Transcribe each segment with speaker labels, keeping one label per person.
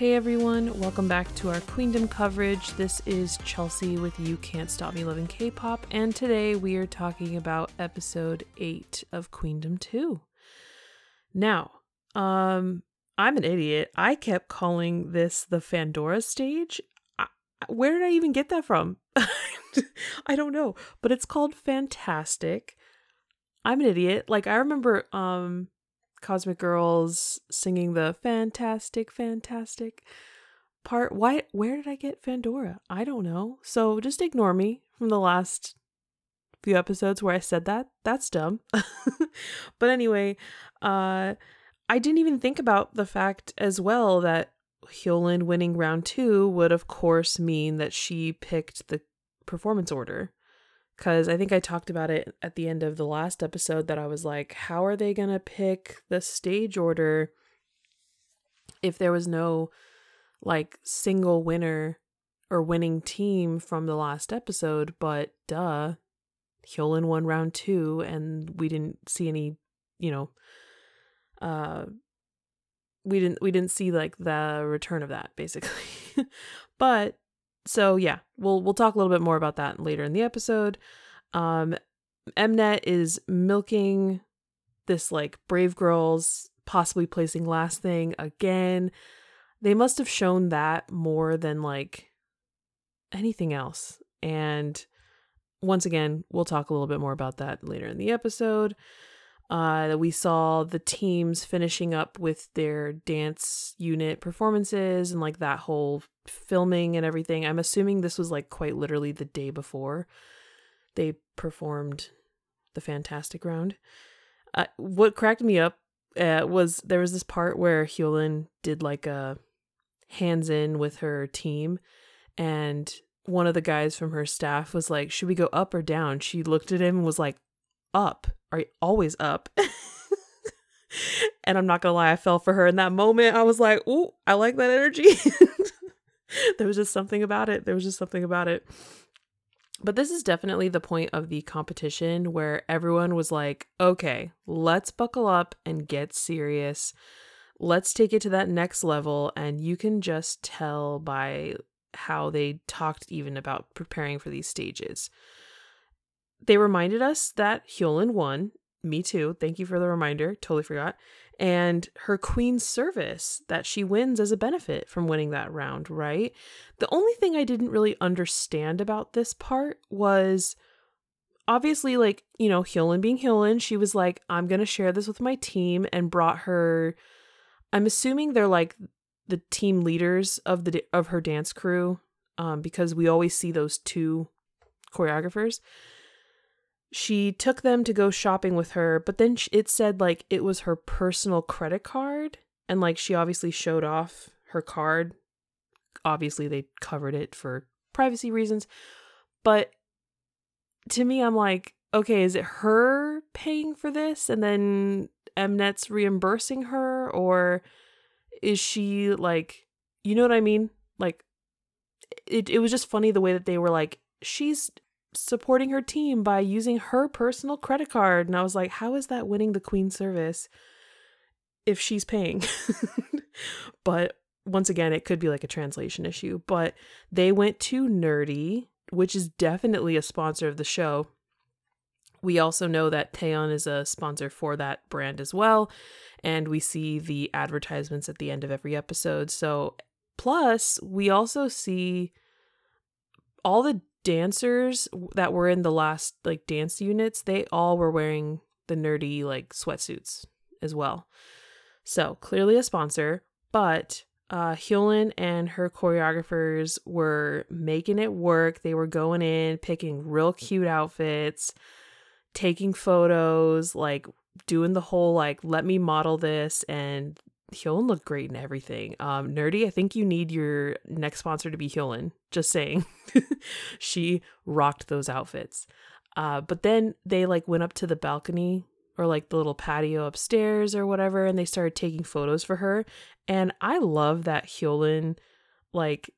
Speaker 1: Hey everyone, welcome back to our Queendom coverage. This is Chelsea with You Can't Stop Me Loving K pop, and today we are talking about episode 8 of Queendom 2. Now, um, I'm an idiot. I kept calling this the Fandora stage. I, where did I even get that from? I don't know, but it's called Fantastic. I'm an idiot. Like I remember um Cosmic Girls singing the fantastic, fantastic part. Why, where did I get Fandora? I don't know. So just ignore me from the last few episodes where I said that. That's dumb. but anyway, uh, I didn't even think about the fact as well that Hyolyn winning round two would, of course, mean that she picked the performance order because I think I talked about it at the end of the last episode that I was like, how are they going to pick the stage order if there was no like single winner or winning team from the last episode? But duh, Hyolyn won round two, and we didn't see any, you know, uh, we didn't we didn't see like the return of that basically. but so yeah, we'll we'll talk a little bit more about that later in the episode. Um Mnet is milking this like Brave Girls possibly placing last thing again. They must have shown that more than like anything else. And once again, we'll talk a little bit more about that later in the episode. Uh, we saw the teams finishing up with their dance unit performances and like that whole filming and everything. I'm assuming this was like quite literally the day before they performed the Fantastic Round. Uh, what cracked me up uh, was there was this part where Hyolyn did like a hands in with her team, and one of the guys from her staff was like, "Should we go up or down?" She looked at him and was like, "Up." Are always up. and I'm not gonna lie, I fell for her in that moment. I was like, "Ooh, I like that energy." there was just something about it. There was just something about it. But this is definitely the point of the competition where everyone was like, "Okay, let's buckle up and get serious. Let's take it to that next level." And you can just tell by how they talked even about preparing for these stages they reminded us that Hyolyn won. Me too. Thank you for the reminder. Totally forgot. And her queen's service that she wins as a benefit from winning that round, right? The only thing I didn't really understand about this part was obviously, like, you know, Hyolyn being Hyolyn, she was like, I'm going to share this with my team and brought her. I'm assuming they're like the team leaders of the of her dance crew um, because we always see those two choreographers she took them to go shopping with her, but then it said like it was her personal credit card. And like she obviously showed off her card. Obviously, they covered it for privacy reasons. But to me, I'm like, okay, is it her paying for this and then Mnet's reimbursing her? Or is she like, you know what I mean? Like, it, it was just funny the way that they were like, she's supporting her team by using her personal credit card. And I was like, how is that winning the Queen service if she's paying? but once again, it could be like a translation issue. But they went to Nerdy, which is definitely a sponsor of the show. We also know that Taeyeon is a sponsor for that brand as well. And we see the advertisements at the end of every episode. So, plus, we also see all the dancers that were in the last like dance units, they all were wearing the nerdy like sweatsuits as well. So clearly a sponsor, but uh, Hyolyn and her choreographers were making it work. They were going in, picking real cute outfits, taking photos, like doing the whole like let me model this and Hyolyn looked great in everything. Um, Nerdy, I think you need your next sponsor to be Hyolyn. Just saying. she rocked those outfits. Uh, but then they like went up to the balcony or like the little patio upstairs or whatever, and they started taking photos for her. And I love that Hyolyn, like,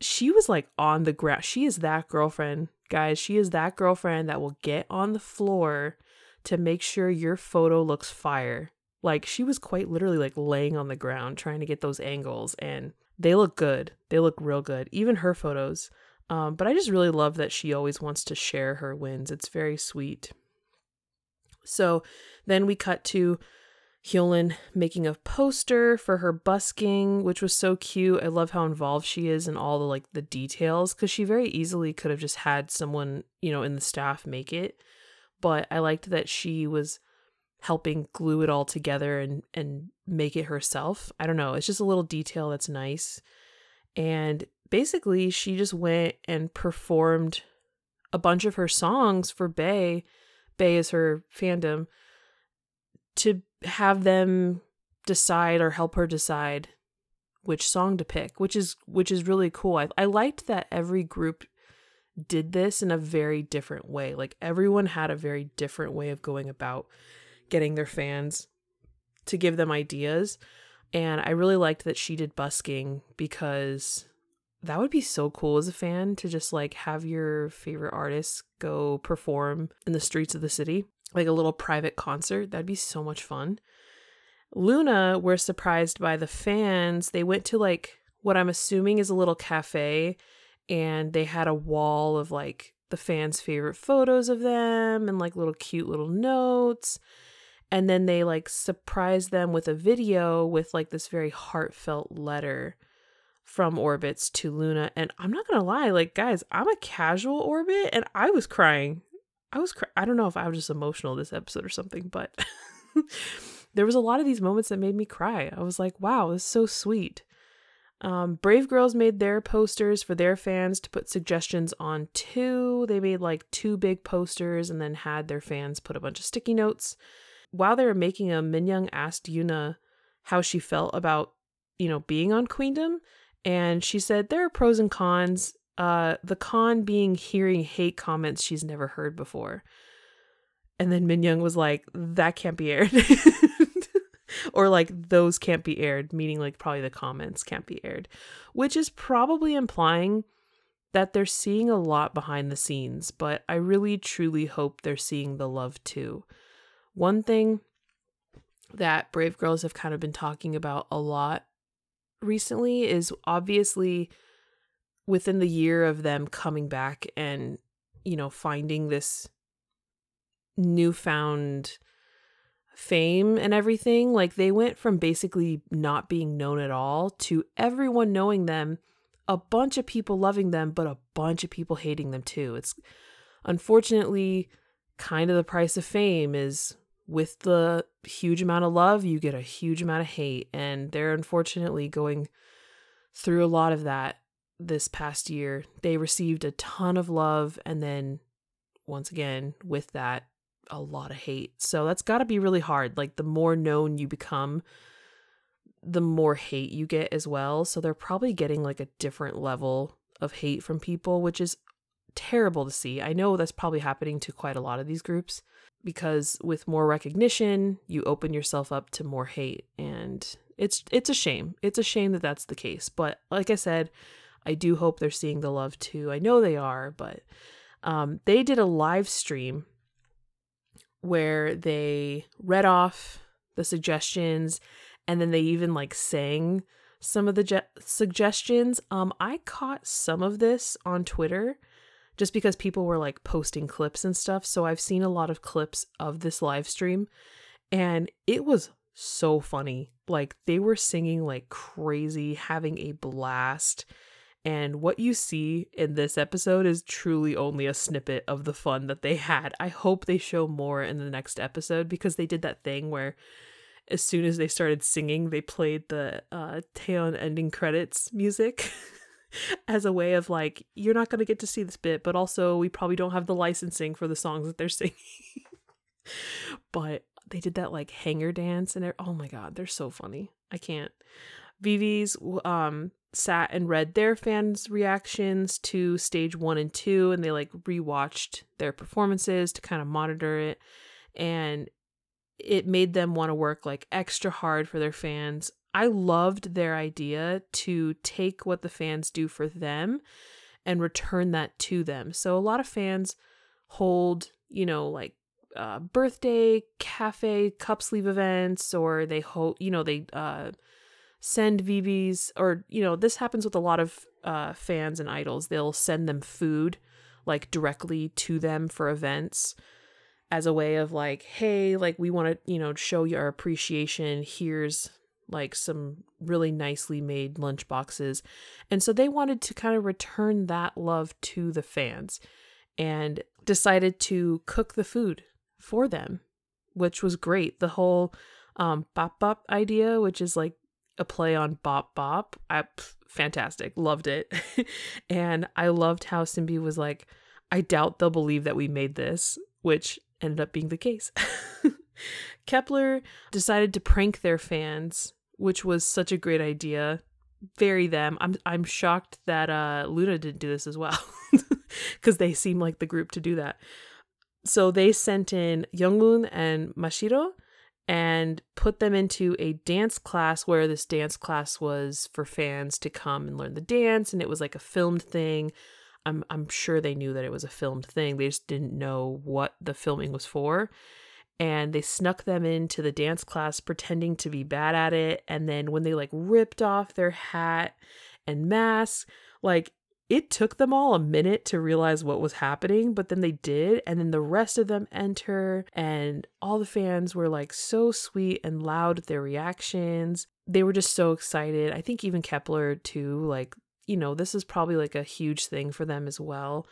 Speaker 1: she was like on the ground. She is that girlfriend, guys. She is that girlfriend that will get on the floor to make sure your photo looks fire like she was quite literally like laying on the ground trying to get those angles and they look good. They look real good. Even her photos. Um, but I just really love that she always wants to share her wins. It's very sweet. So then we cut to Hyolyn making a poster for her busking, which was so cute. I love how involved she is in all the like the details because she very easily could have just had someone, you know, in the staff make it. But I liked that she was helping glue it all together and and make it herself. I don't know, it's just a little detail that's nice. And basically she just went and performed a bunch of her songs for Bae. Bae is her fandom to have them decide or help her decide which song to pick, which is which is really cool. I, I liked that every group did this in a very different way. Like everyone had a very different way of going about getting their fans to give them ideas. And I really liked that she did busking because that would be so cool as a fan to just like have your favorite artists go perform in the streets of the city, like a little private concert. That'd be so much fun. LOONA were surprised by the fans. They went to like what I'm assuming is a little cafe and they had a wall of like the fans' favorite photos of them and like little cute little notes and then they like surprise them with a video with like this very heartfelt letter from orbits to LOONA. And i'm not gonna lie like guys i'm a casual orbit and i was crying. I was cry- i don't know if i was just emotional this episode or something but there was a lot of these moments that made me cry. I was like wow this is so sweet. Um, Brave Girls made their posters for their fans to put suggestions on too. They made like two big posters and then had their fans put a bunch of sticky notes while they were making them, Minyoung asked Yuna how she felt about, you know, being on Queendom. And she said there are pros and cons. Uh, the con being hearing hate comments she's never heard before. And then Minyoung was like, that can't be aired. or like those can't be aired, meaning like probably the comments can't be aired, which is probably implying that they're seeing a lot behind the scenes, but I really truly hope they're seeing the love too. One thing that Brave Girls have kind of been talking about a lot recently is obviously within the year of them coming back and, you know, finding this newfound fame and everything. Like they went from basically not being known at all to everyone knowing them, a bunch of people loving them, but a bunch of people hating them too. It's unfortunately kind of the price of fame is with the huge amount of love, you get a huge amount of hate. And they're unfortunately going through a lot of that this past year. They received a ton of love, and then once again, with that, a lot of hate. So that's got to be really hard. Like, the more known you become, the more hate you get as well. So they're probably getting like a different level of hate from people, which is terrible to see. I know that's probably happening to quite a lot of these groups because with more recognition, you open yourself up to more hate and it's it's a shame. It's a shame that that's the case. But like I said, I do hope they're seeing the love too. I know they are, but um, they did a live stream where they read off the suggestions and then they even like sang some of the je- suggestions. Um, I caught some of this on Twitter just because people were like posting clips and stuff. So I've seen a lot of clips of this live stream and it was so funny. Like they were singing like crazy, having a blast. And what you see in this episode is truly only a snippet of the fun that they had. I hope they show more in the next episode because they did that thing where as soon as they started singing, they played the uh Taeyeon ending credits music. as a way of like you're not going to get to see this bit but also we probably don't have the licensing for the songs that they're singing. But they did that like hanger dance and oh my god they're so funny. I can't. VIVIZ um sat and read their fans reactions to stage 1 and 2 and they like rewatched their performances to kind of monitor it and it made them want to work like extra hard for their fans I loved their idea to take what the fans do for them and return that to them. So a lot of fans hold, you know, like uh, birthday cafe cup sleeve events, or they hold, you know, they uh, send VVs or you know this happens with a lot of uh, fans and idols. They'll send them food like directly to them for events as a way of like, hey, like we want to you know show you our appreciation. Here's like some really nicely made lunch boxes. And so they wanted to kind of return that love to the fans and decided to cook the food for them, which was great. The whole um, bop bop idea, which is like a play on bop bop, I, pff, fantastic. Loved it. and I loved how SinB was like, I doubt they'll believe that we made this, which ended up being the case. Kep1er decided to prank their fans which was such a great idea. Very them. I'm I'm shocked that uh LOONA didn't do this as well. Cuz they seem like the group to do that. So they sent in Youngeun and Mashiro and put them into a dance class where this dance class was for fans to come and learn the dance and it was like a filmed thing. I'm I'm sure they knew that it was a filmed thing. They just didn't know what the filming was for and they snuck them into the dance class pretending to be bad at it. And then when they like ripped off their hat and mask like it took them all a minute to realize what was happening but then they did and then the rest of them enter and all the fans were like so sweet and loud their reactions. They were just so excited. I think even Kep1er too like you know this is probably like a huge thing for them as well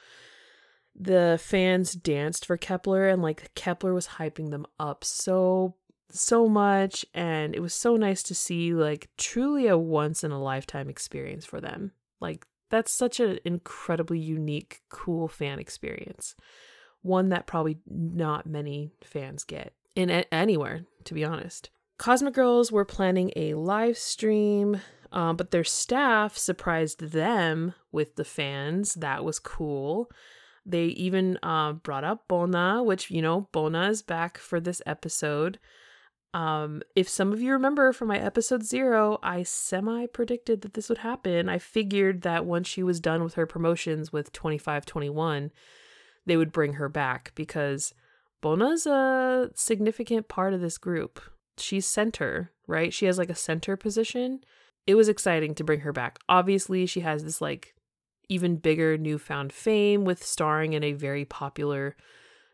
Speaker 1: the fans danced for Kep1er and like Kep1er was hyping them up so so much and it was so nice to see like truly a once in a lifetime experience for them. Like that's such an incredibly unique cool fan experience. One that probably not many fans get in a- anywhere to be honest. Cosmic Girls were planning a live stream um, but their staff surprised them with the fans. That was cool. They even uh, brought up Bona, which, you know, Bona is back for this episode. Um, if some of you remember from my episode zero, I semi predicted that this would happen. I figured that once she was done with her promotions with 2521, they would bring her back because Bona's a significant part of this group. She's center, right? She has like a center position. It was exciting to bring her back. Obviously, she has this like even bigger newfound fame with starring in a very popular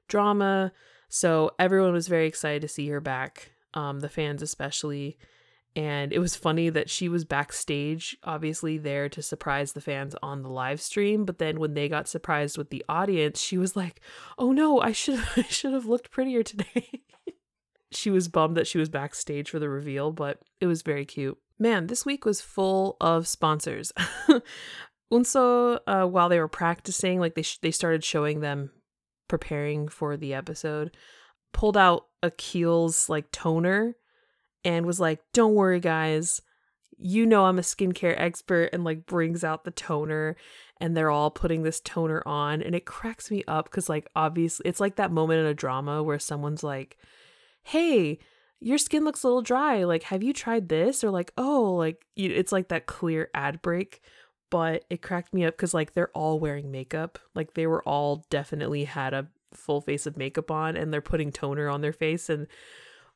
Speaker 1: drama. So everyone was very excited to see her back, um, the fans especially. And it was funny that she was backstage, obviously there to surprise the fans on the live stream. But then when they got surprised with the audience, she was like, "Oh no, I should I should have looked prettier today." she was bummed that she was backstage for the reveal, but it was very cute. Man, this week was full of sponsors. Eunseo, uh, while they were practicing, like they sh- they started showing them preparing for the episode, pulled out a Kiehl's like toner and was like, "Don't worry, guys, you know I'm a skincare expert," and like brings out the toner, and they're all putting this toner on, and it cracks me up because like obviously it's like that moment in a drama where someone's like, "Hey." Your skin looks a little dry. Like, have you tried this? Or like, oh, like it's like that clear ad break but it cracked me up because like they're all wearing makeup. Like they were all definitely had a full face of makeup on and they're putting toner on their face and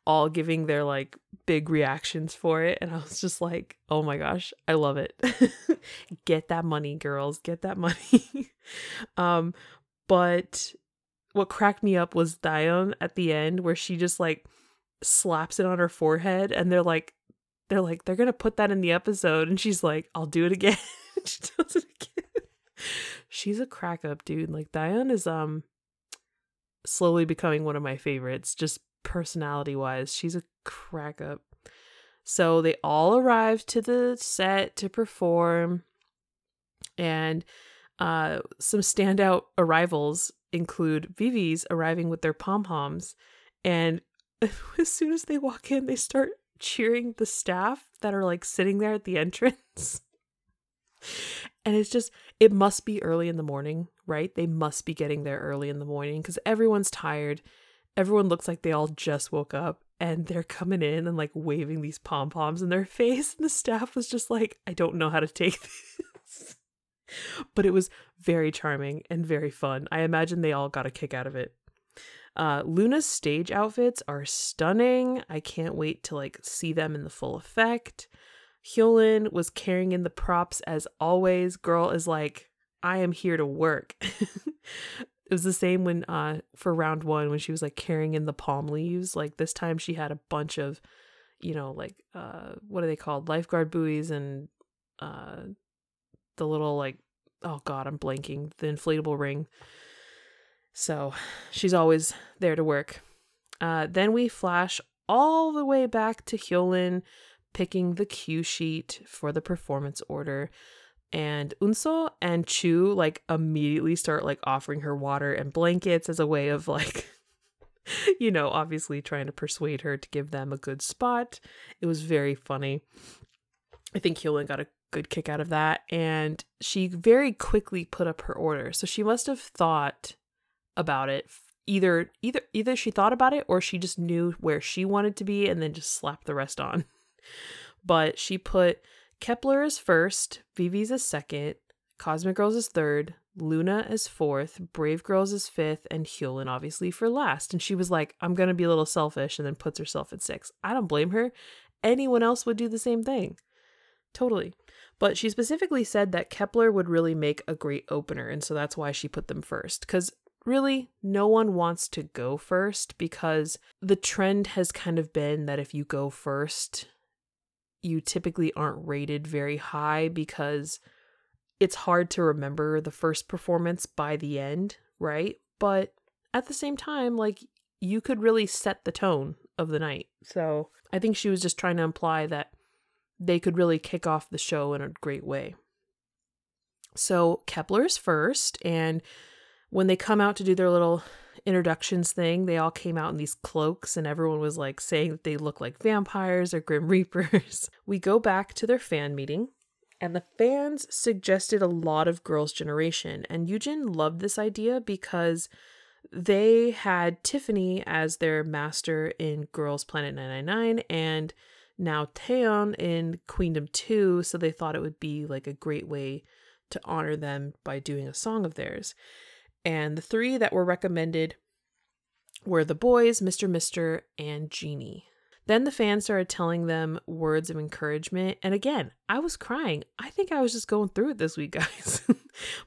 Speaker 1: all giving their like big reactions for it. And i was just like oh my gosh i love it. Get that money girls get that money. Um but what cracked me up was Dayoung at the end where she just like slaps it on her forehead and they're like they're like they're gonna put that in the episode. And she's like i'll do it again she does it again. She's a crack up, dude. Like Dayoung is um slowly becoming one of my favorites, just personality wise. She's a crack up. So they all arrived to the set to perform, and uh, some standout arrivals include VIVIZ arriving with their pom poms, and as soon as they walk in, they start cheering the staff that are like sitting there at the entrance. And it's just, it must be early in the morning, right? They must be getting there early in the morning because everyone's tired. Everyone looks like they all just woke up and they're coming in and like waving these pom poms in their face. And the staff was just like, I don't know how to take this. but it was very charming and very fun. I imagine they all got a kick out of it. Uh, LOONA's stage outfits are stunning. I can't wait to like see them in the full effect. Hyolyn was carrying in the props as always. Girl is like, I am here to work. it was the same when uh for round one when she was like carrying in the palm leaves. Like this time she had a bunch of, you know, like uh what are they called? Lifeguard buoys and uh the little like oh god, I'm blanking. The inflatable ring. So she's always there to work. Uh, then we flash all the way back to Hyolyn picking the cue sheet for the performance order. And Eunseo and Chuu like immediately start like offering her water and blankets as a way of like, you know, obviously trying to persuade her to give them a good spot. It was very funny. I think Hyolyn got a good kick out of that. And she very quickly put up her order. So she must have thought about it either either either she thought about it or she just knew where she wanted to be and then just slapped the rest on. But she put Kep1er as first, VIVIZ as second, Cosmic Girls as third, LOONA as fourth, Brave Girls as fifth, and Hyolyn obviously for last. And she was like, I'm gonna be a little selfish, and then puts herself at six. I don't blame her. Anyone else would do the same thing. Totally. But she specifically said that Kep1er would really make a great opener, and so that's why she put them first. Because really, no one wants to go first because the trend has kind of been that if you go first, you typically aren't rated very high because it's hard to remember the first performance by the end, right? But at the same time, like you could really set the tone of the night. So I think she was just trying to imply that they could really kick off the show in a great way. So Kep1er's first, and when they come out to do their little introductions thing, they all came out in these cloaks and everyone was like saying that they look like vampires or grim reapers. we go back to their fan meeting and the fans suggested a lot of Girls' Generation and Yujin loved this idea because they had Tiffany as their master in Girls Planet 999 and now Taeyeon in Queendom 2, so they thought it would be like a great way to honor them by doing a song of theirs. And the three that were recommended were the boys, Mr. Mister, and Genie. Then the fans started telling them words of encouragement. And again, I was crying. I think I was just going through it this week, guys.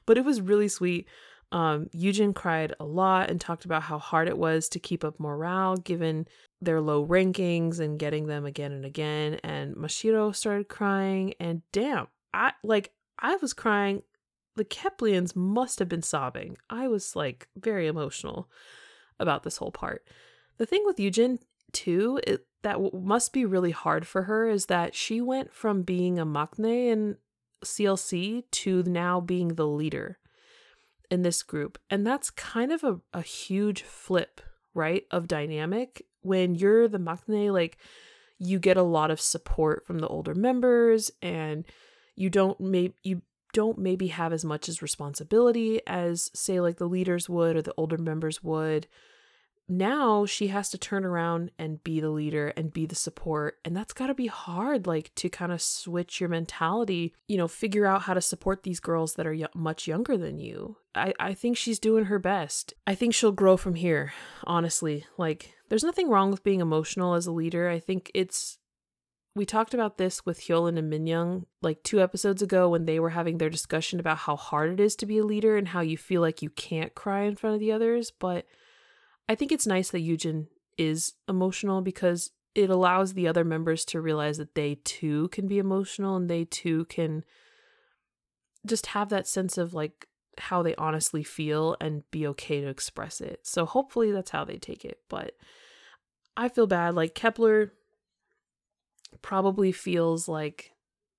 Speaker 1: but it was really sweet. Um, Yujin cried a lot and talked about how hard it was to keep up morale given their low rankings and getting them again and again. And Mashiro started crying. And damn, I like I was crying the Keplians must have been sobbing. I was like very emotional about this whole part. The thing with Yujin, too, it, that w- must be really hard for her is that she went from being a maknae in CLC to now being the leader in this group. And that's kind of a, a huge flip, right? Of dynamic. When you're the maknae, like you get a lot of support from the older members and you don't maybe you don't maybe have as much as responsibility as say like the leaders would or the older members would. Now she has to turn around and be the leader and be the support and that's got to be hard like to kind of switch your mentality you know figure out how to support these girls that are y- much younger than you. I, I think she's doing her best. I think she'll grow from here honestly. Like there's nothing wrong with being emotional as a leader. I think it's we talked about this with Hyolyn and Minyoung like two episodes ago when they were having their discussion about how hard it is to be a leader and how you feel like you can't cry in front of the others. But I think it's nice that Yujin is emotional because it allows the other members to realize that they too can be emotional and they too can just have that sense of like how they honestly feel and be okay to express it. So hopefully that's how they take it. But I feel bad. Like Kep1er probably feels like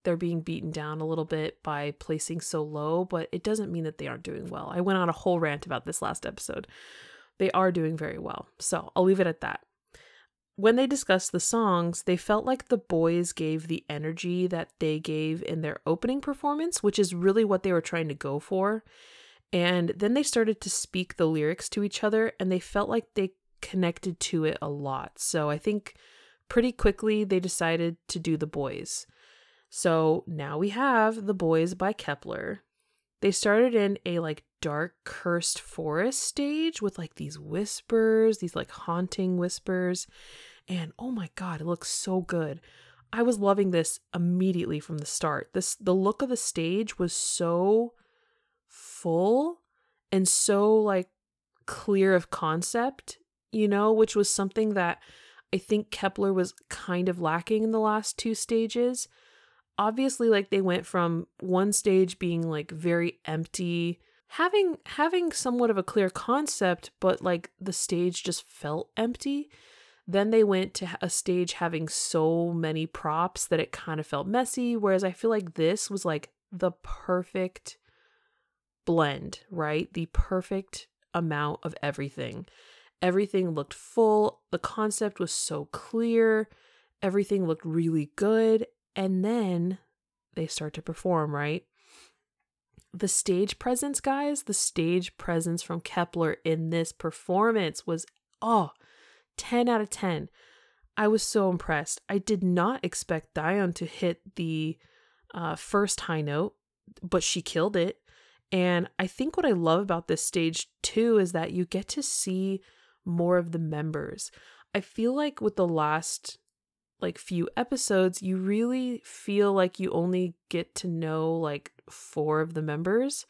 Speaker 1: they're being beaten down a little bit by placing so low, but it doesn't mean that they aren't doing well. I went on a whole rant about this last episode. They are doing very well. So I'll leave it at that. When they discussed the songs, they felt like the boys gave the energy that they gave in their opening performance, which is really what they were trying to go for. And then they started to speak the lyrics to each other, and they felt like they connected to it a lot. So I think pretty quickly they decided to do The Boys. So now we have The Boys by Kep1er. They started in a like dark cursed forest stage with like these whispers, these like haunting whispers. And oh my god, it looks so good. I was loving this immediately from the start. This the look of the stage was so full and so like clear of concept, you know, which was something that I think Kep1er was kind of lacking in the last two stages. Obviously, like they went from one stage being like very empty, having having somewhat of a clear concept, but like the stage just felt empty. Then they went to a stage having so many props that it kind of felt messy. Whereas I feel like this was like the perfect blend, right? The perfect amount of everything. Everything looked full. The concept was so clear. Everything looked really good. And then they start to perform, right? The stage presence, guys, the stage presence from Kep1er in this performance was, oh, 10 out of 10. I was so impressed. I did not expect Dayeon to hit the uh, first high note, but she killed it. And I think what I love about this stage too is that you get to see more of the members. I feel like with the last like few episodes, you really feel like you only get to know like four of the members.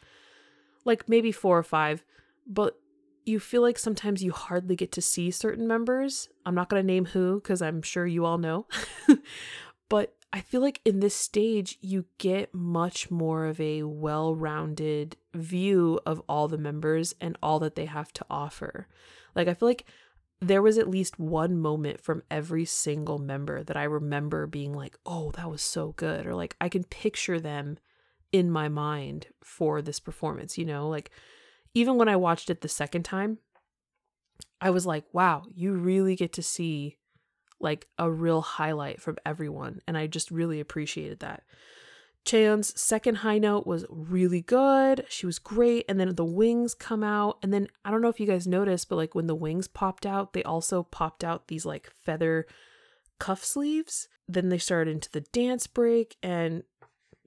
Speaker 1: Like maybe four or five, but you feel like sometimes you hardly get to see certain members. I'm not going to name who because I'm sure you all know. but I feel like in this stage, you get much more of a well rounded view of all the members and all that they have to offer. Like, I feel like there was at least one moment from every single member that I remember being like, oh, that was so good. Or like, I can picture them in my mind for this performance, you know? Like, even when I watched it the second time, I was like, wow, you really get to see like a real highlight from everyone. And I just really appreciated that. Chaehyun's second high note was really good. She was great. And then the wings come out. And then I don't know if you guys noticed, but like when the wings popped out, they also popped out these like feather cuff sleeves. Then they started into the dance break. And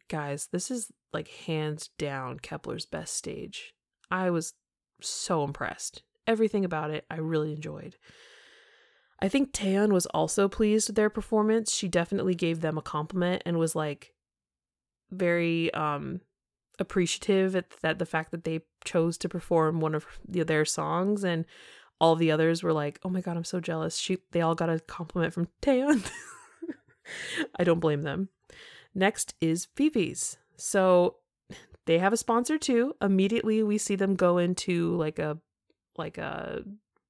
Speaker 1: guys, this is like hands down Kep1er's best stage. I was so impressed. Everything about it, I really enjoyed. I think Taeyeon was also pleased with their performance. She definitely gave them a compliment and was like very um appreciative at that the fact that they chose to perform one of their songs and all the others were like, "Oh my god, I'm so jealous." She they all got a compliment from Taeyeon. I don't blame them. Next is VIVIZ. So they have a sponsor too. Immediately we see them go into like a like a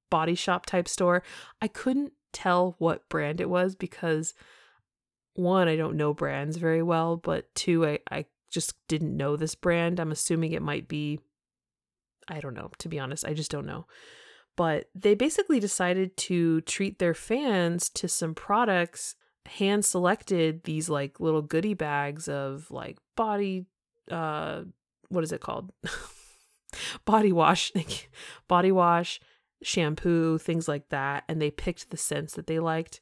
Speaker 1: body shop type store. I couldn't tell what brand it was because one, I don't know brands very well, but two, I, I just didn't know this brand. I'm assuming it might be I don't know, to be honest. I just don't know. But they basically decided to treat their fans to some products hand selected these like little goodie bags of like body uh what is it called body wash body wash shampoo things like that and they picked the scents that they liked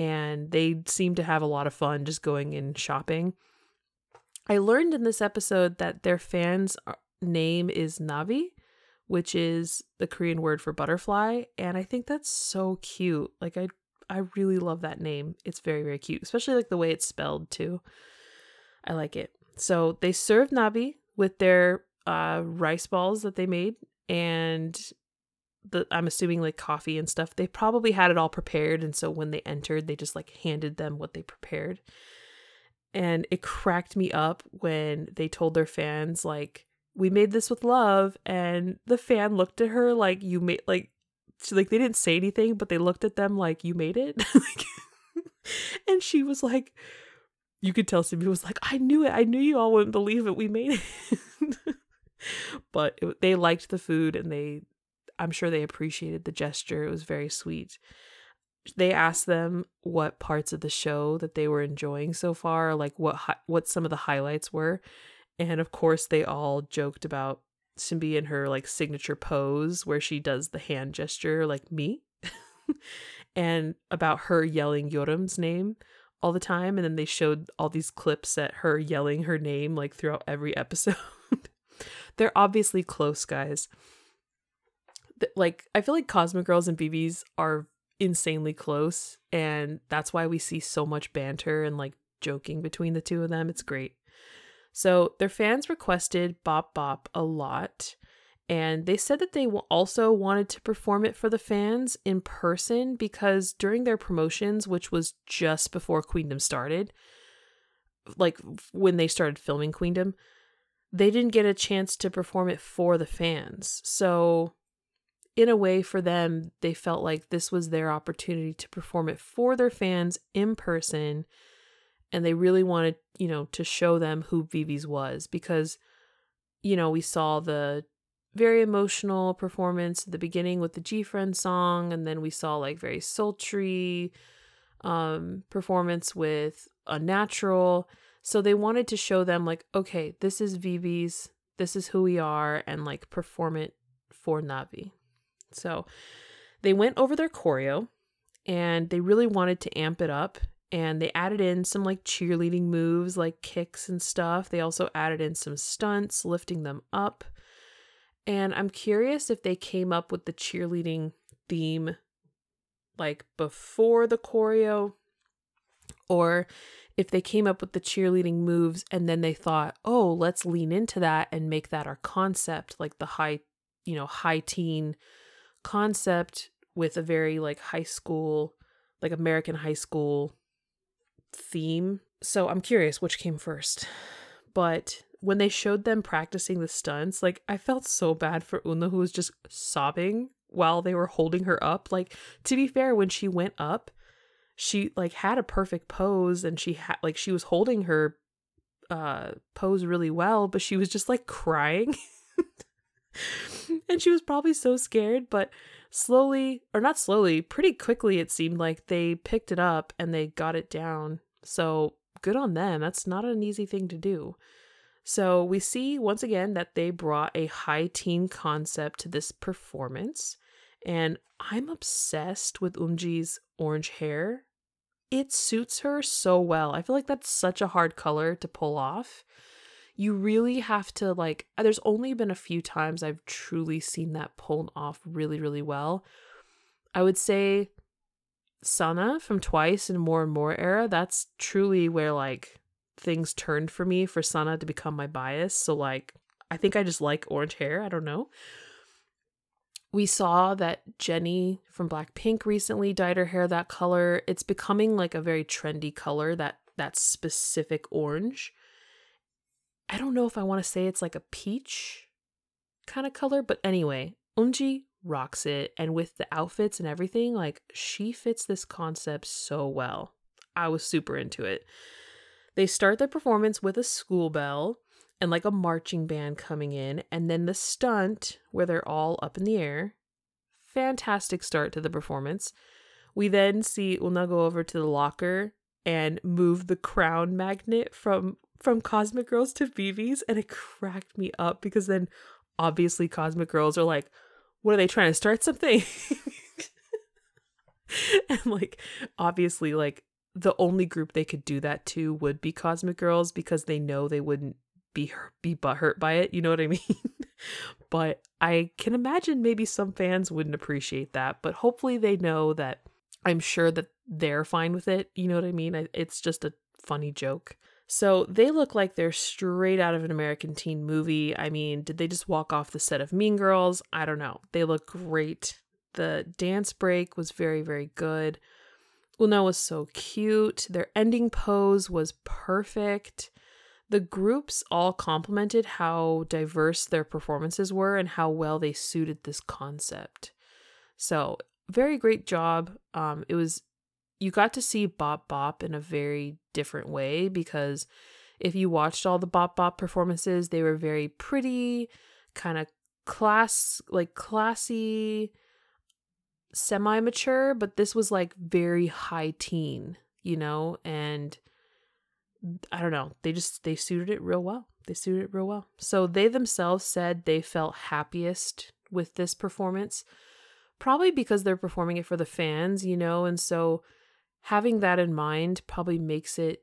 Speaker 1: and they seem to have a lot of fun just going and shopping. I learned in this episode that their fans name is navi which is the korean word for butterfly and i think that's so cute. Like i i really love that name. It's very very cute especially like the way it's spelled too. I like it. So they served Navi with their uh, rice balls that they made and the I'm assuming like coffee and stuff. They probably had it all prepared and so when they entered they just like handed them what they prepared. And it cracked me up when they told their fans like we made this with love and the fan looked at her like you made like she, like they didn't say anything but they looked at them like you made it. and she was like you could tell SinB was like, I knew it. I knew you all wouldn't believe it. We made it. but it, they liked the food and they, I'm sure they appreciated the gesture. It was very sweet. They asked them what parts of the show that they were enjoying so far, like what hi- what some of the highlights were, and of course they all joked about SinB and her like signature pose where she does the hand gesture like me, and about her yelling Yeoreum's name all the time and then they showed all these clips at her yelling her name like throughout every episode. They're obviously close guys. Like I feel like Cosmic Girls and VIVIZ are insanely close and that's why we see so much banter and like joking between the two of them. It's great. So their fans requested Bop Bop a lot. And they said that they also wanted to perform it for the fans in person because during their promotions, which was just before Queendom started, like when they started filming Queendom, they didn't get a chance to perform it for the fans. So, in a way, for them, they felt like this was their opportunity to perform it for their fans in person and they really wanted, you know, to show them who VIVIZ was because, you know, we saw the very emotional performance at the beginning with the G Friend song, and then we saw like very sultry um performance with Unnatural. So they wanted to show them like, okay, this is VIVIZ, this is who we are, and like perform it for Navi. So they went over their choreo and they really wanted to amp it up and they added in some like cheerleading moves like kicks and stuff. They also added in some stunts, lifting them up. And I'm curious if they came up with the cheerleading theme like before the choreo or if they came up with the cheerleading moves and then they thought, "Oh, let's lean into that and make that our concept, like the high, you know, high teen concept with a very like high school, like American high school theme. So I'm curious which came first. But when they showed them practicing the stunts, like I felt so bad for Eunha who was just sobbing while they were holding her up. Like to be fair, when she went up, she like had a perfect pose and she had like she was holding her uh pose really well, but she was just like crying. and she was probably so scared, but slowly, or not slowly, pretty quickly, it seemed like they picked it up and they got it down. So good on them. That's not an easy thing to do. So we see once again that they brought a high teen concept to this performance. And I'm obsessed with Umji's orange hair. It suits her so well. I feel like that's such a hard color to pull off you really have to like uh, there's only been a few times I've truly seen that pulled off really really well. I would say Sana from Twice and More and More era, that's truly where like things turned for me for Sana to become my bias. So like I think I just like orange hair, I don't know. We saw that Jennie from Blackpink recently dyed her hair that color. It's becoming like a very trendy color that that specific orange. I don't know if I want to say it's like a peach kind of color, but anyway, Eunji rocks it. And with the outfits and everything, like she fits this concept so well. I was super into it. They start their performance with a school bell and like a marching band coming in, and then the stunt where they're all up in the air. Fantastic start to the performance. We then see Eunha go over to the locker and move the crown magnet from from Cosmic Girls to VIVIZ and it cracked me up because then obviously Cosmic Girls are like, what are they trying to start something? and like obviously like the only group they could do that to would be Cosmic Girls because they know they wouldn't be be butthurt by it. You know what I mean? but I can imagine maybe some fans wouldn't appreciate that. But hopefully they know that I'm sure that they're fine with it. You know what I mean? It's just a funny joke. So they look like they're straight out of an American teen movie. I mean, did they just walk off the set of Mean Girls? I don't know. They look great. The dance break was very, very good. Eunha was so cute. Their ending pose was perfect. The groups all complimented how diverse their performances were and how well they suited this concept. So, very great job. Um, it was you got to see Bop Bop in a very different way because if you watched all the Bop Bop performances, they were very pretty, kind of class like classy, semi mature, but this was like very high teen, you know, and I don't know, they just they suited it real well. They suited it real well. So they themselves said they felt happiest with this performance, probably because they're performing it for the fans, you know, and so having that in mind probably makes it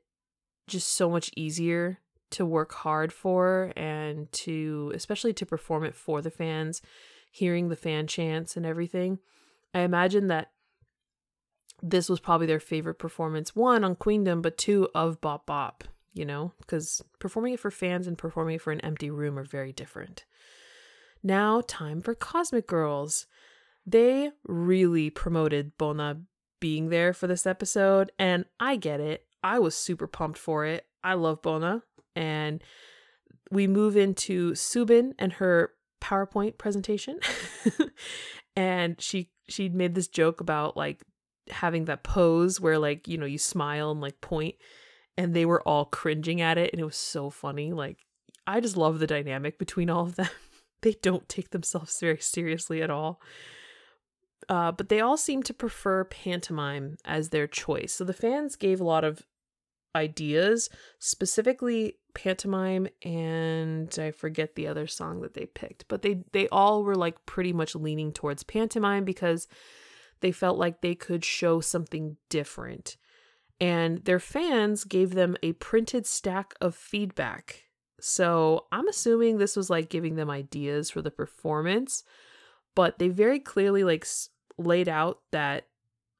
Speaker 1: just so much easier to work hard for and to especially to perform it for the fans hearing the fan chants and everything i imagine that this was probably their favorite performance, one on Queendom, but two of Bop Bop, you know, because performing it for fans and performing it for an empty room are very different. Now, time for Cosmic Girls. They really promoted Bona being there for this episode, and I get it. I was super pumped for it. I love Bona, and we move into Soobin and her PowerPoint presentation. and she she made this joke about like having that pose where like, you know, you smile and like point and they were all cringing at it and it was so funny. Like I just love the dynamic between all of them. they don't take themselves very seriously at all. Uh, but they all seem to prefer pantomime as their choice. So the fans gave a lot of ideas, specifically pantomime and I forget the other song that they picked, but they they all were like pretty much leaning towards pantomime because they felt like they could show something different. And their fans gave them a printed stack of feedback. So, I'm assuming this was like giving them ideas for the performance, but they very clearly like laid out that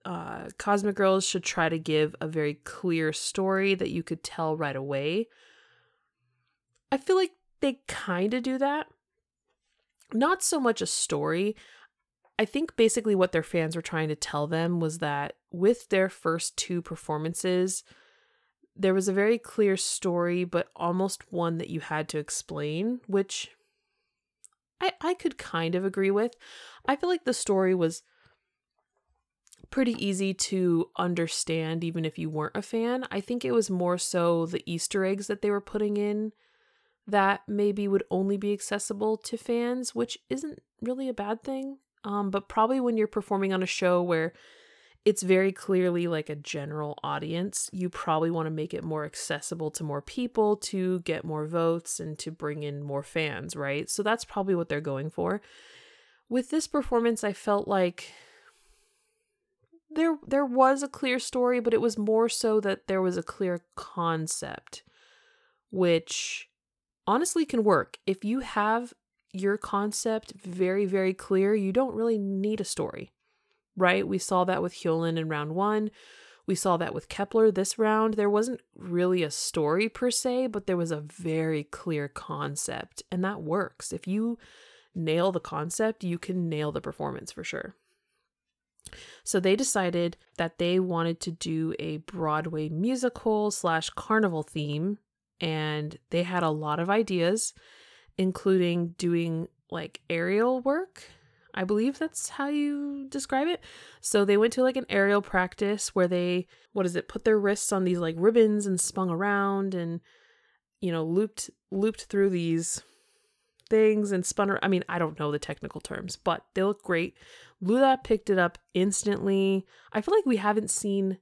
Speaker 1: uh, Cosmic Girls should try to give a very clear story that you could tell right away. I feel like they kind of do that. Not so much a story. I think basically what their fans were trying to tell them was that with their first two performances, there was a very clear story, but almost one that you had to explain, which I, I could kind of agree with. I feel like the story was pretty easy to understand even if you weren't a fan. I think it was more so the Easter eggs that they were putting in that maybe would only be accessible to fans, which isn't really a bad thing. Um, but probably when you're performing on a show where it's very clearly like a general audience, you probably want to make it more accessible to more people to get more votes and to bring in more fans, right? So that's probably what they're going for. With this performance, I felt like there there was a clear story, but it was more so that there was a clear concept, which honestly can work. If you have your concept very, very clear, you don't really need a story, right? We saw that with Hyolyn in round one. We saw that with Kep1er this round. There wasn't really a story per se, but there was a very clear concept, and that works. If you nail the concept, you can nail the performance for sure. So they decided that they wanted to do a Broadway musical slash carnival theme, and they had a lot of ideas, including doing like aerial work. I believe that's how you describe it. So they went to like an aerial practice where they, what is it, put their wrists on these like ribbons and spun around and, you know, looped looped through these things and spun. I mean, I don't know the technical terms, but they look great. Luda picked it up instantly. I feel like we haven't seen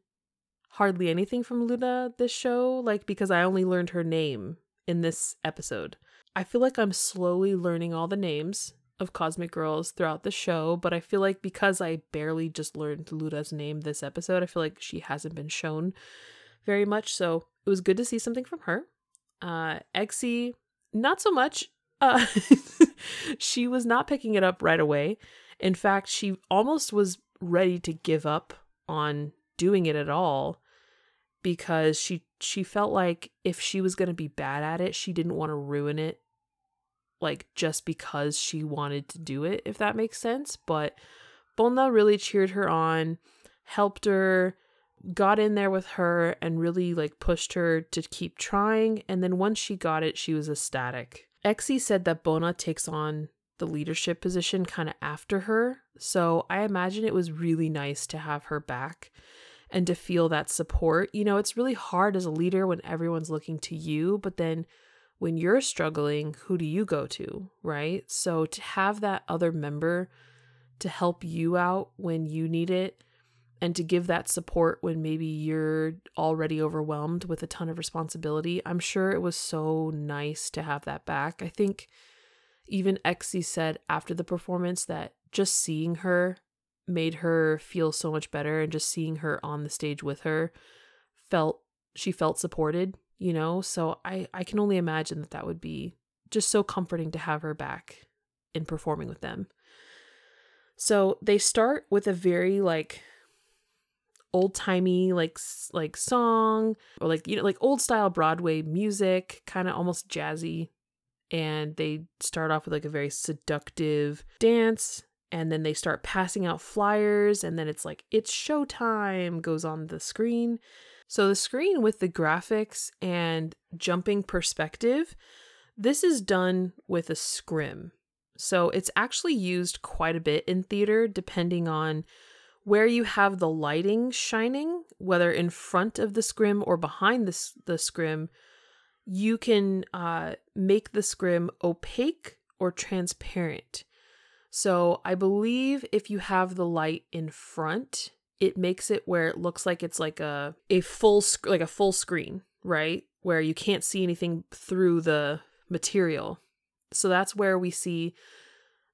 Speaker 1: hardly anything from Luda this show, like because I only learned her name in this episode. I feel like I'm slowly learning all the names of Cosmic Girls throughout the show, but I feel like because I barely just learned Luda's name this episode, I feel like she hasn't been shown very much. So it was good to see something from her. Uh Exy, not so much. Uh she was not picking it up right away. In fact, she almost was ready to give up on doing it at all because she she felt like if she was going to be bad at it, she didn't want to ruin it like just because she wanted to do it, if that makes sense. But Bona really cheered her on, helped her, got in there with her and really like pushed her to keep trying and then once she got it, she was ecstatic. Exy said that Bona takes on the leadership position kind of after her. So I imagine it was really nice to have her back and to feel that support. You know, it's really hard as a leader when everyone's looking to you, but then when you're struggling, who do you go to, right? So to have that other member to help you out when you need it and to give that support when maybe you're already overwhelmed with a ton of responsibility, I'm sure it was so nice to have that back. I think even Exy said after the performance that just seeing her made her feel so much better and just seeing her on the stage with her felt she felt supported, you know? So I I can only imagine that that would be just so comforting to have her back in performing with them. So they start with a very like old timey like like song or like you know like old style Broadway music, kind of almost jazzy. And they start off with like a very seductive dance and then they start passing out flyers and then it's like it's showtime goes on the screen. So the screen with the graphics and jumping perspective, this is done with a scrim. So it's actually used quite a bit in theater depending on where you have the lighting shining, whether in front of the scrim or behind the, the scrim, you can uh, make the scrim opaque or transparent. So I believe if you have the light in front, it makes it where it looks like it's like a a full sc- like a full screen, right? Where you can't see anything through the material. So that's where we see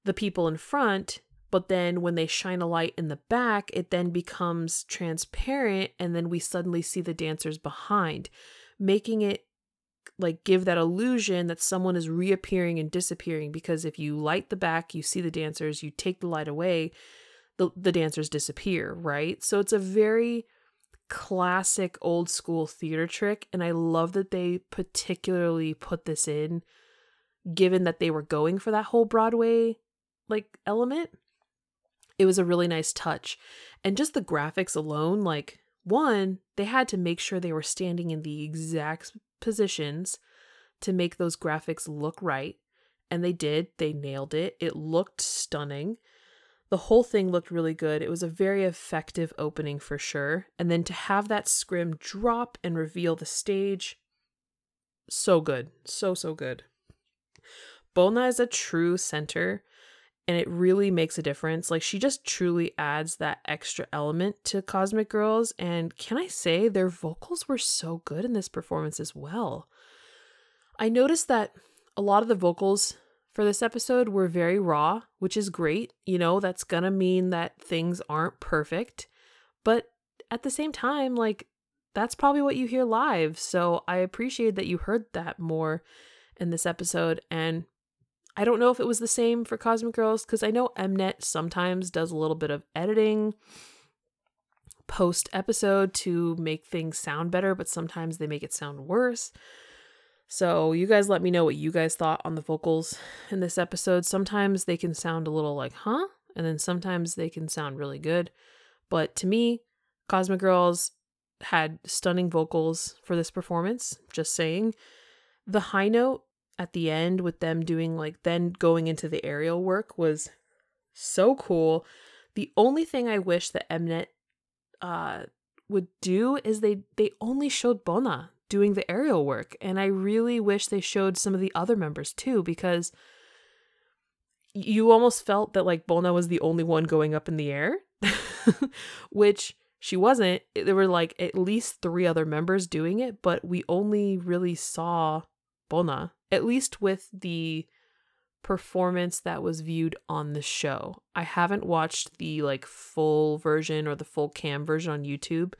Speaker 1: the people in front but then when they shine a light in the back, it then becomes transparent, and then we suddenly see the dancers behind, making it like give that illusion that someone is reappearing and disappearing. Because if you light the back, you see the dancers, you take the light away, the, the dancers disappear, right? So it's a very classic old school theater trick. And I love that they particularly put this in, given that they were going for that whole Broadway like element it was a really nice touch. And just the graphics alone, like, one, they had to make sure they were standing in the exact positions to make those graphics look right. And they did, they nailed it. It looked stunning. The whole thing looked really good. It was a very effective opening for sure. And then to have that scrim drop and reveal the stage, so good. So, so good. Bona is a true center and it really makes a difference. Like she just truly adds that extra element to Cosmic Girls and can I say their vocals were so good in this performance as well. I noticed that a lot of the vocals for this episode were very raw, which is great. You know, that's to mean that things aren't perfect, but at the same time like that's probably what you hear live. So I appreciate that you heard that more in this episode and I don't know if it was the same for Cosmic Girls because I know Mnet sometimes does a little bit of editing post episode to make things sound better, but sometimes they make it sound worse. So, you guys let me know what you guys thought on the vocals in this episode. Sometimes they can sound a little like, huh? And then sometimes they can sound really good. But to me, Cosmic Girls had stunning vocals for this performance, just saying. The high note at the end with them doing like then going into the aerial work was so cool. The only thing I wish that Mnet uh would do is they they only showed Bona doing the aerial work and I really wish they showed some of the other members too because you almost felt that like Bona was the only one going up in the air which she wasn't there were like at least 3 other members doing it but we only really saw Bona at least with the performance that was viewed on the show. I haven't watched the like full version or the full cam version on YouTube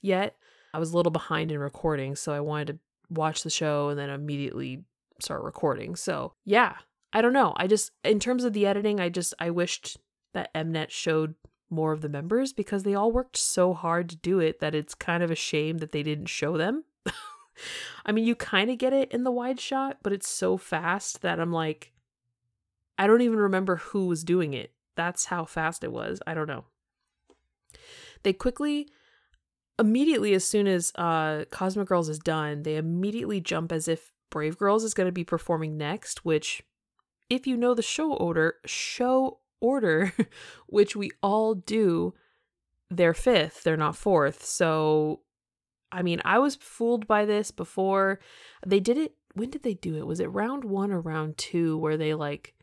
Speaker 1: yet. I was a little behind in recording, so I wanted to watch the show and then immediately start recording. So, yeah, I don't know. I just in terms of the editing, I just I wished that Mnet showed more of the members because they all worked so hard to do it that it's kind of a shame that they didn't show them. I mean, you kind of get it in the wide shot, but it's so fast that I'm like, I don't even remember who was doing it. That's how fast it was. I don't know. They quickly, immediately, as soon as uh, Cosmic Girls is done, they immediately jump as if Brave Girls is going to be performing next, which, if you know the show order, show order, which we all do, they're fifth, they're not fourth. So I mean, I was fooled by this before. They did it. When did they do it? Was it round one or round two where they like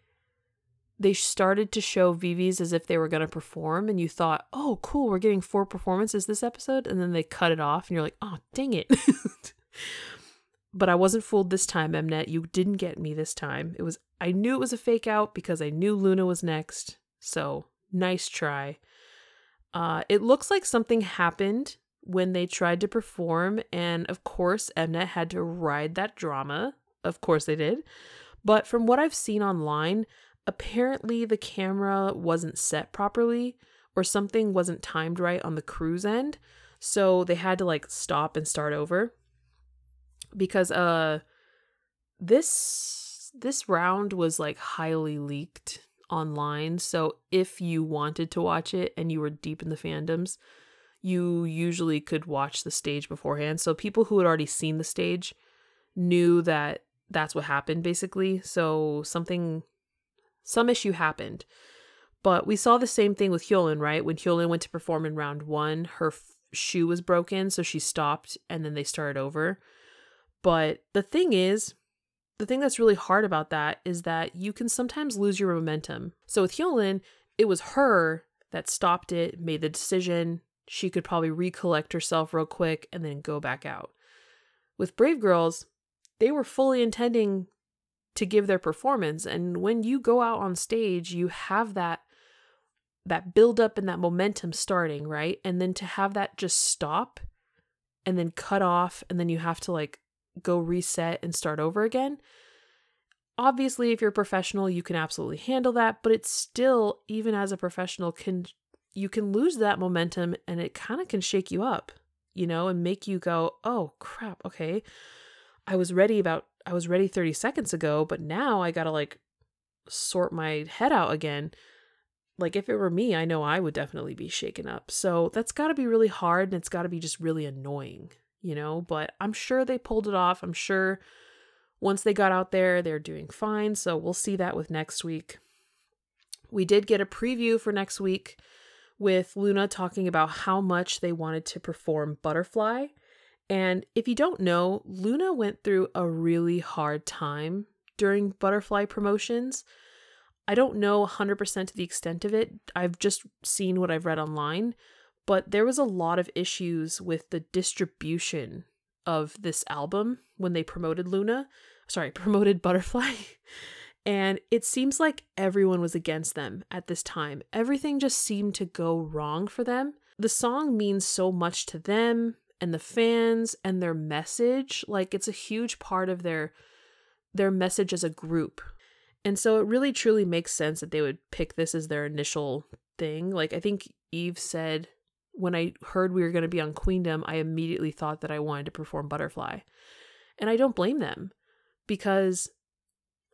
Speaker 1: they started to show VIVIZ as if they were going to perform and you thought, "Oh, cool, we're getting four performances this episode." And then they cut it off and you're like, "Oh, dang it." but I wasn't fooled this time, Mnet. You didn't get me this time. It was I knew it was a fake out because I knew LOONA was next. So, nice try. Uh, it looks like something happened when they tried to perform. And of course, Mnet had to ride that drama. Of course, they did. But from what I've seen online, apparently the camera wasn't set properly, or something wasn't timed right on the crew's end. So they had to like stop and start over because uh this this round was like highly leaked online. So if you wanted to watch it and you were deep in the fandoms, you usually could watch the stage beforehand. So people who had already seen the stage knew that that's what happened basically. So something some issue happened. But we saw the same thing with Hyolyn, right? When Hyolyn went to perform in round 1, her f- shoe was broken, so she stopped and then they started over. But the thing is, the thing that's really hard about that is that you can sometimes lose your momentum. So with Hyolyn, it was her that stopped it, made the decision. She could probably recollect herself real quick and then go back out. With Brave Girls, they were fully intending to give their performance. And when you go out on stage, you have that that build up and that momentum starting, right? And then to have that just stop and then cut off and then you have to like go reset and start over again. Obviously, if you're a professional, you can absolutely handle that, but it's still even as a professional can you can lose that momentum and it kind of can shake you up, you know, and make you go, "Oh, crap, okay. I was ready about I was ready 30 seconds ago, but now I got to like sort my head out again." Like if it were me, I know I would definitely be shaken up. So that's got to be really hard and it's got to be just really annoying you know, but I'm sure they pulled it off. I'm sure once they got out there, they're doing fine. So we'll see that with next week. We did get a preview for next week with LOONA talking about how much they wanted to perform Butterfly. And if you don't know, LOONA went through a really hard time during Butterfly promotions. I don't know 100% to the extent of it. I've just seen what I've read online, but there was a lot of issues with the distribution of this album when they promoted LOONA, sorry, promoted Butterfly. and it seems like everyone was against them at this time. Everything just seemed to go wrong for them. The song means so much to them and the fans and their message, like it's a huge part of their their message as a group. And so it really truly makes sense that they would pick this as their initial thing. Like I think Yves said when I heard we were going to be on Queendom, I immediately thought that I wanted to perform Butterfly. And I don't blame them because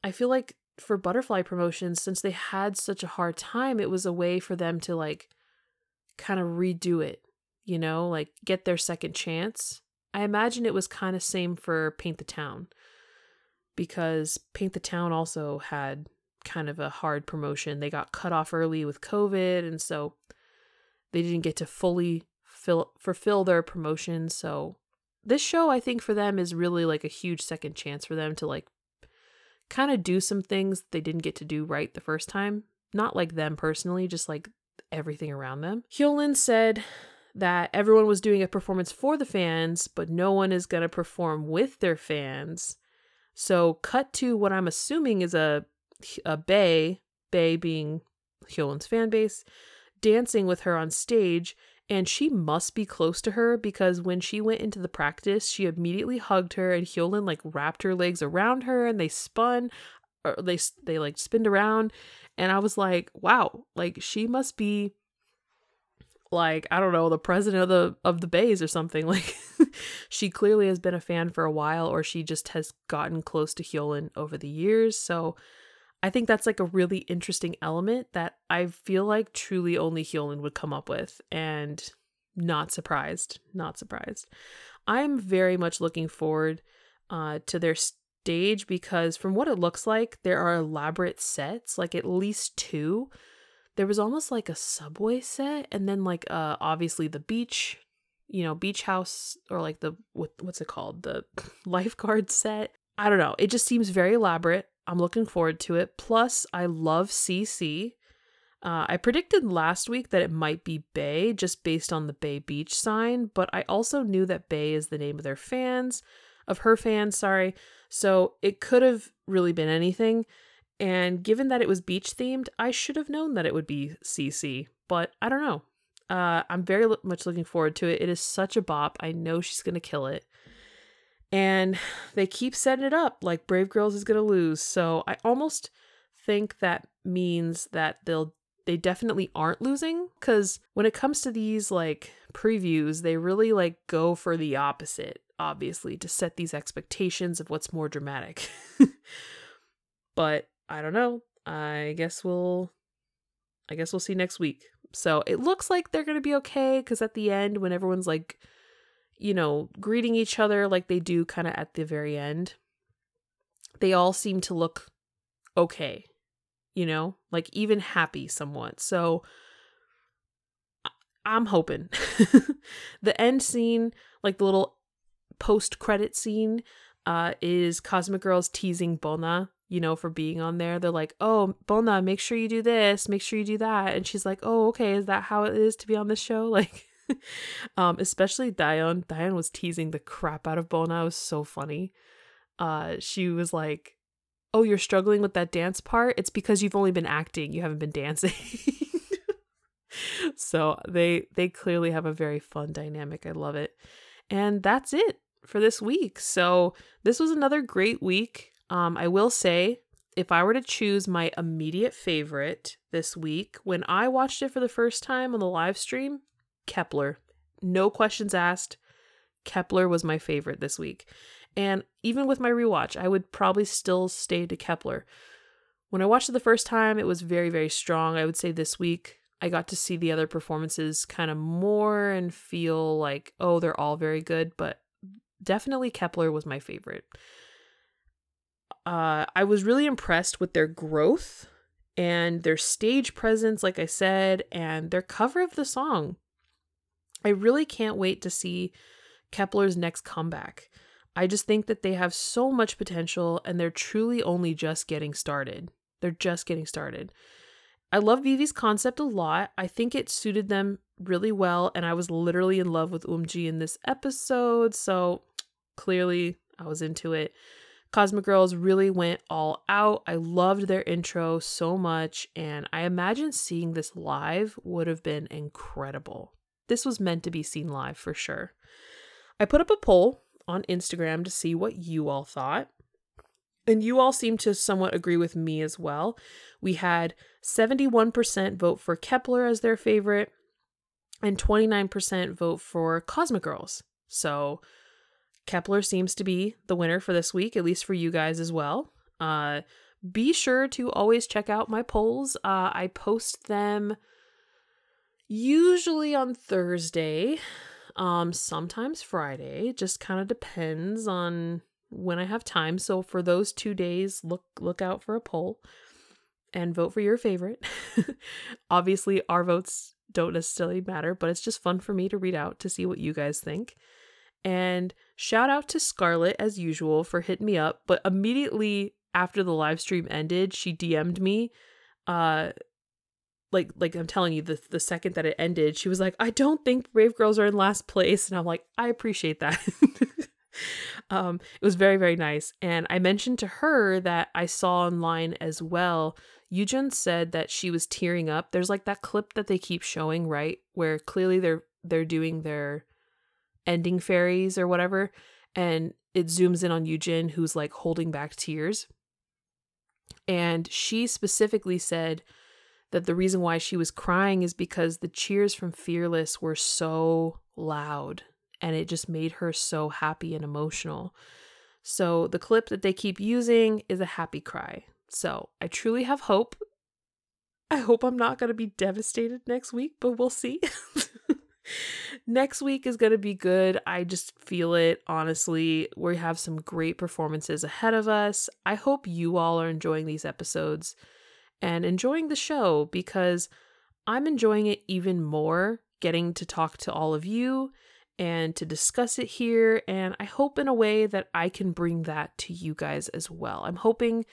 Speaker 1: I feel like for Butterfly promotions, since they had such a hard time, it was a way for them to like kind of redo it, you know, like get their second chance. I imagine it was kind of same for Paint the Town because Paint the Town also had kind of a hard promotion. They got cut off early with COVID and so they didn't get to fully fill, fulfill their promotion. So this show, I think, for them is really like a huge second chance for them to like kind of do some things they didn't get to do right the first time. Not like them personally, just like everything around them. Hyolyn said that everyone was doing a performance for the fans, but no one is going to perform with their fans. So, cut to what I'm assuming is a a Bay, Bae being Hyolyn's fan base, dancing with her on stage and she must be close to her because when she went into the practice, she immediately hugged her and Hyolyn like wrapped her legs around her and they spun or they they like spinned around and I was like, wow, like she must be like I don't know, the president of the of the Baes or something. Like she clearly has been a fan for a while or she just has gotten close to Hyolyn over the years. So I think that's like a really interesting element that I feel like truly only Hyolyn would come up with and not surprised, not surprised. I'm very much looking forward uh, to their stage because from what it looks like, there are elaborate sets, like at least two. There was almost like a subway set and then like uh obviously the beach, you know, beach house or like the what what's it called? The lifeguard set. I don't know. It just seems very elaborate. I'm looking forward to it. Plus, I love See Sea. Uh, I predicted last week that it might be Bae just based on the Bae Beach sign, but I also knew that Bae is the name of their fans, of her fans, sorry. So it could have really been anything. And given that it was beach themed, I should have known that it would be See Sea, but I don't know. Uh, I'm very much looking forward to it. It is such a bop. I know she's going to kill it. And they keep setting it up like Brave Girls is going to lose. So I almost think that means that they'll they definitely aren't losing cuz when it comes to these like previews, they really like go for the opposite, obviously, to set these expectations of what's more dramatic. but I don't know. I guess we'll I guess we'll see next week. So it looks like they're going to be okay because at the end, when everyone's like, you know, greeting each other like they do kind of at the very end, they all seem to look okay, you know, like even happy somewhat. So I'm hoping the end scene, like the little post credit scene, uh, is Cosmic Girls teasing Bona you know, for being on there. They're like, oh, Bona, make sure you do this, make sure you do that. And she's like, oh, okay, is that how it is to be on this show? Like, um, especially Dion. Dion was teasing the crap out of Bona. It was so funny. Uh, she was like, oh, you're struggling with that dance part? It's because you've only been acting, you haven't been dancing. so they they clearly have a very fun dynamic. I love it. And that's it for this week. So this was another great week. Um, I will say, if I were to choose my immediate favorite this week, when I watched it for the first time on the live stream, Kep1er. No questions asked. Kep1er was my favorite this week. And even with my rewatch, I would probably still stay to Kep1er. When I watched it the first time, it was very, very strong. I would say this week, I got to see the other performances kind of more and feel like, oh, they're all very good, but definitely Kep1er was my favorite uh, I was really impressed with their growth and their stage presence, like I said, and their cover of the song. I really can't wait to see Kep1er's next comeback. I just think that they have so much potential and they're truly only just getting started. They're just getting started. I love VIVIZ concept a lot. I think it suited them really well, and I was literally in love with Umji in this episode, so clearly I was into it. Cosmic Girls really went all out. I loved their intro so much, and I imagine seeing this live would have been incredible. This was meant to be seen live for sure. I put up a poll on Instagram to see what you all thought. And you all seem to somewhat agree with me as well. We had 71% vote for Kep1er as their favorite, and 29% vote for Cosmic Girls. So Kep1er seems to be the winner for this week, at least for you guys as well. Uh, be sure to always check out my polls. Uh, I post them usually on Thursday, um, sometimes Friday. Just kind of depends on when I have time. So for those two days, look look out for a poll and vote for your favorite. Obviously, our votes don't necessarily matter, but it's just fun for me to read out to see what you guys think. And shout out to Scarlett as usual for hitting me up. But immediately after the live stream ended, she DM'd me. Uh like like I'm telling you, the the second that it ended, she was like, I don't think Brave Girls are in last place. And I'm like, I appreciate that. um, it was very, very nice. And I mentioned to her that I saw online as well. Yujin said that she was tearing up. There's like that clip that they keep showing, right? Where clearly they're they're doing their ending fairies or whatever and it zooms in on Yujin who's like holding back tears and she specifically said that the reason why she was crying is because the cheers from Fearless were so loud and it just made her so happy and emotional. So the clip that they keep using is a happy cry. So I truly have hope. I hope I'm not going to be devastated next week, but we'll see. Next week is going to be good. I just feel it, honestly. We have some great performances ahead of us. I hope you all are enjoying these episodes and enjoying the show because I'm enjoying it even more getting to talk to all of you and to discuss it here. And I hope in a way that I can bring that to you guys as well. I'm hoping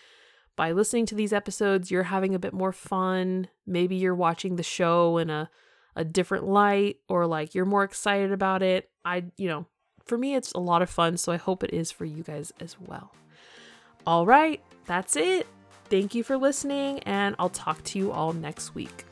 Speaker 1: by listening to these episodes, you're having a bit more fun. Maybe you're watching the show in a a different light or like you're more excited about it. I, you know, for me, it's a lot of fun. So I hope it is for you guys as well. All right, that's it. Thank you for listening, and I'll talk to you all next week.